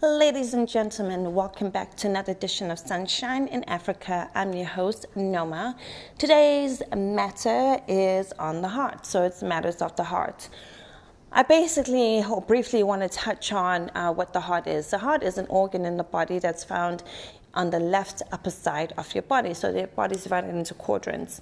Ladies and gentlemen, welcome back to another edition of Sunshine in Africa. I'm your host, Noma. Today's matter is on the heart, so it's matters of the heart. I basically or briefly want to touch on uh, what the heart is. The heart is an organ in the body that's found on the left upper side of your body, so the body is divided into quadrants.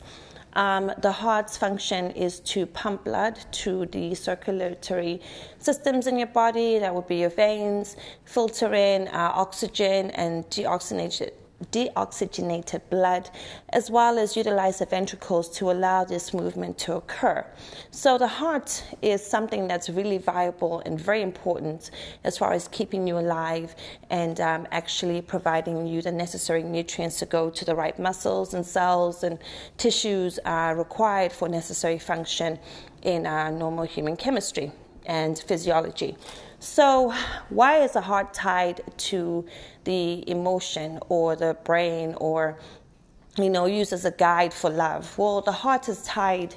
Um, the heart's function is to pump blood to the circulatory systems in your body. That would be your veins, filter in uh, oxygen and deoxygenate it deoxygenated blood, as well as utilize the ventricles to allow this movement to occur. So, the heart is something that's really viable and very important as far as keeping you alive and um, actually providing you the necessary nutrients to go to the right muscles and cells and tissues required for necessary function in our normal human chemistry and physiology. So, why is the heart tied to the emotion or the brain or, you know, used as a guide for love? Well, the heart is tied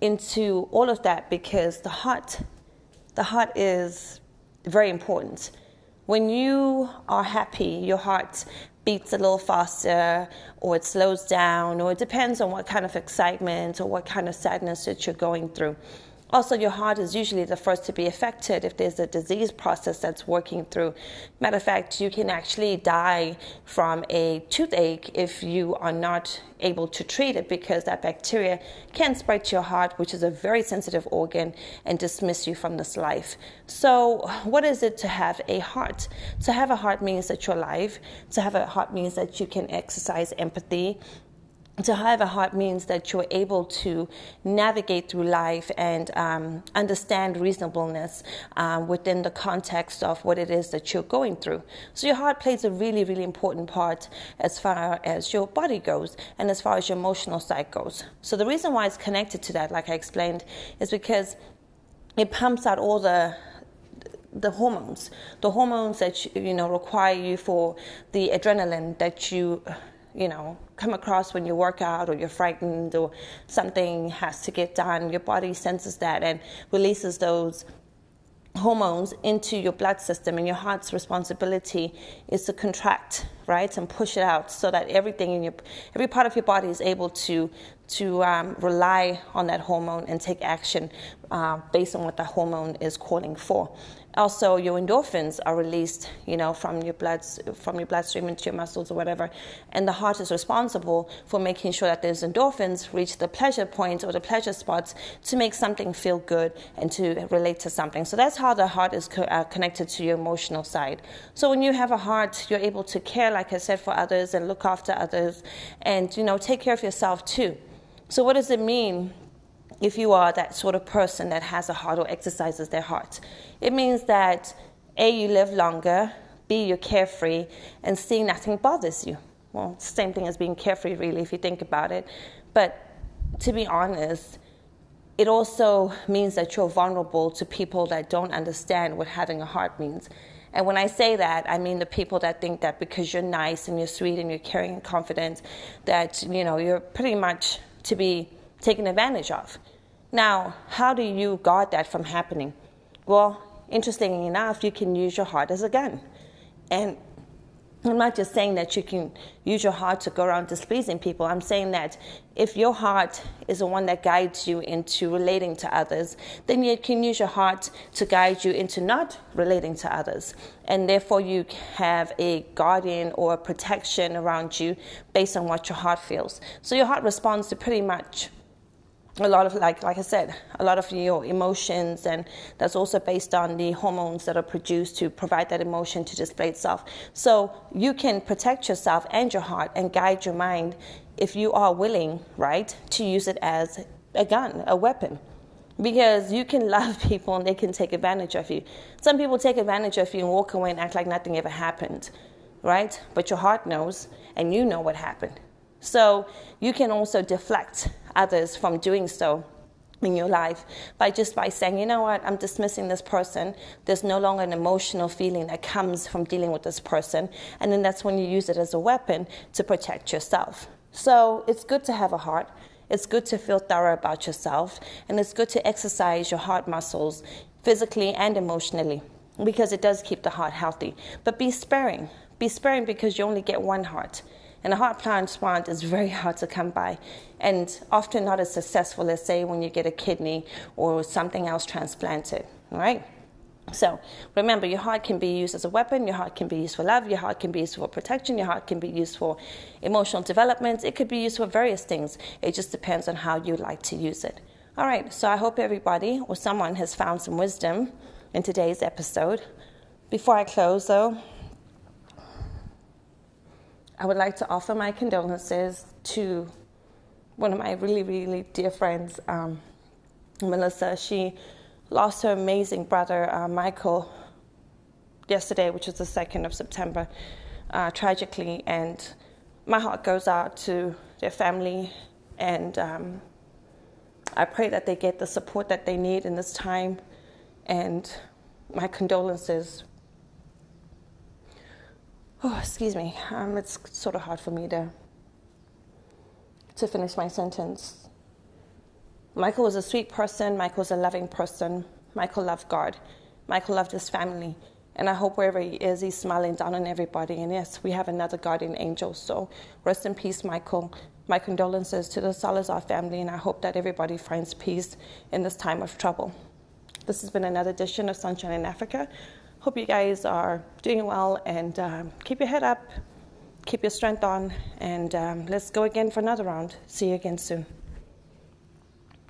into all of that because the heart, the heart is very important. When you are happy, your heart beats a little faster or it slows down or it depends on what kind of excitement or what kind of sadness that you're going through. Also, your heart is usually the first to be affected if there's a disease process that's working through. Matter of fact, you can actually die from a toothache if you are not able to treat it because that bacteria can spread to your heart, which is a very sensitive organ, and dismiss you from this life. So, what is it to have a heart? To have a heart means that you're alive. To have a heart means that you can exercise empathy to have a heart means that you're able to navigate through life and um, understand reasonableness uh, within the context of what it is that you're going through. So, your heart plays a really, really important part as far as your body goes and as far as your emotional side goes. So, the reason why it's connected to that, like I explained, is because it pumps out all the the hormones, the hormones that you, you know require you for the adrenaline that you you know, come across when you work out or you're frightened or something has to get done. Your body senses that and releases those hormones into your blood system and your heart's responsibility is to contract right and push it out so that everything in your every part of your body is able to to um, rely on that hormone and take action uh, based on what the hormone is calling for. Also your endorphins are released you know from your blood from your bloodstream into your muscles or whatever. And the heart is responsible for making sure that those endorphins reach the pleasure points or the pleasure spots to make something feel good and to relate to something. So that's how the heart is co- uh, connected to your emotional side. So when you have a heart you're able to care like i said for others and look after others and you know take care of yourself too so what does it mean if you are that sort of person that has a heart or exercises their heart. It means that A, you live longer, B, you're carefree, and C, nothing bothers you. Well, same thing as being carefree, really, if you think about it. But to be honest, it also means that you're vulnerable to people that don't understand what having a heart means. And when I say that, I mean the people that think that because you're nice and you're sweet and you're caring and confident, that you know you're pretty much to be taken advantage of. Now, how do you guard that from happening? Well, interestingly enough, you can use your heart as a gun. And I'm not just saying that you can use your heart to go around displeasing people. I'm saying that if your heart is the one that guides you into relating to others, then you can use your heart to guide you into not relating to others. And therefore, you have a guardian or a protection around you based on what your heart feels. So, your heart responds to pretty much a lot of like like I said, a lot of your emotions, and that's also based on the hormones that are produced to provide that emotion to display itself. So you can protect yourself and your heart and guide your mind if you are willing, right, to use it as a gun, a weapon. Because you can love people and they can take advantage of you. Some people take advantage of you and walk away and act like nothing ever happened, right? But your heart knows and you know what happened. So you can also deflect others from doing so in your life by just by saying, you know what, I'm dismissing this person. There's no longer an emotional feeling that comes from dealing with this person. And then that's when you use it as a weapon to protect yourself. So it's good to have a heart. It's good to feel thorough about yourself. And it's good to exercise your heart muscles physically and emotionally. because it does keep the heart healthy. But be sparing. Be sparing because you only get one heart. And a heart transplant is very hard to come by and often not as successful as, say, when you get a kidney or something else transplanted, right? So remember, your heart can be used as a weapon, your heart can be used for love, your heart can be used for protection, your heart can be used for emotional development. It could be used for various things. It just depends on how you like to use it. All right, so I hope everybody or someone has found some wisdom in today's episode. Before I close, though, I would like to offer my condolences to one of my really, really dear friends, um, Melissa. She lost her amazing brother, uh, Michael, yesterday, which was the 2nd of September, uh, tragically. And my heart goes out to their family, and um, I pray that they get the support that they need in this time. And my condolences Oh, excuse me. Um, it's sort of hard for me to to finish my sentence. Michael was a sweet person. Michael was a loving person. Michael loved God. Michael loved his family. And I hope wherever he is, he's smiling down on everybody. And yes, we have another guardian angel. So rest in peace, Michael. My condolences to the Salazar family, and I hope that everybody finds peace in this time of trouble. This has been another edition of Sunshine in Africa. Hope you guys are doing well and um, keep your head up, keep your strength on, and um, let's go again for another round. See you again soon.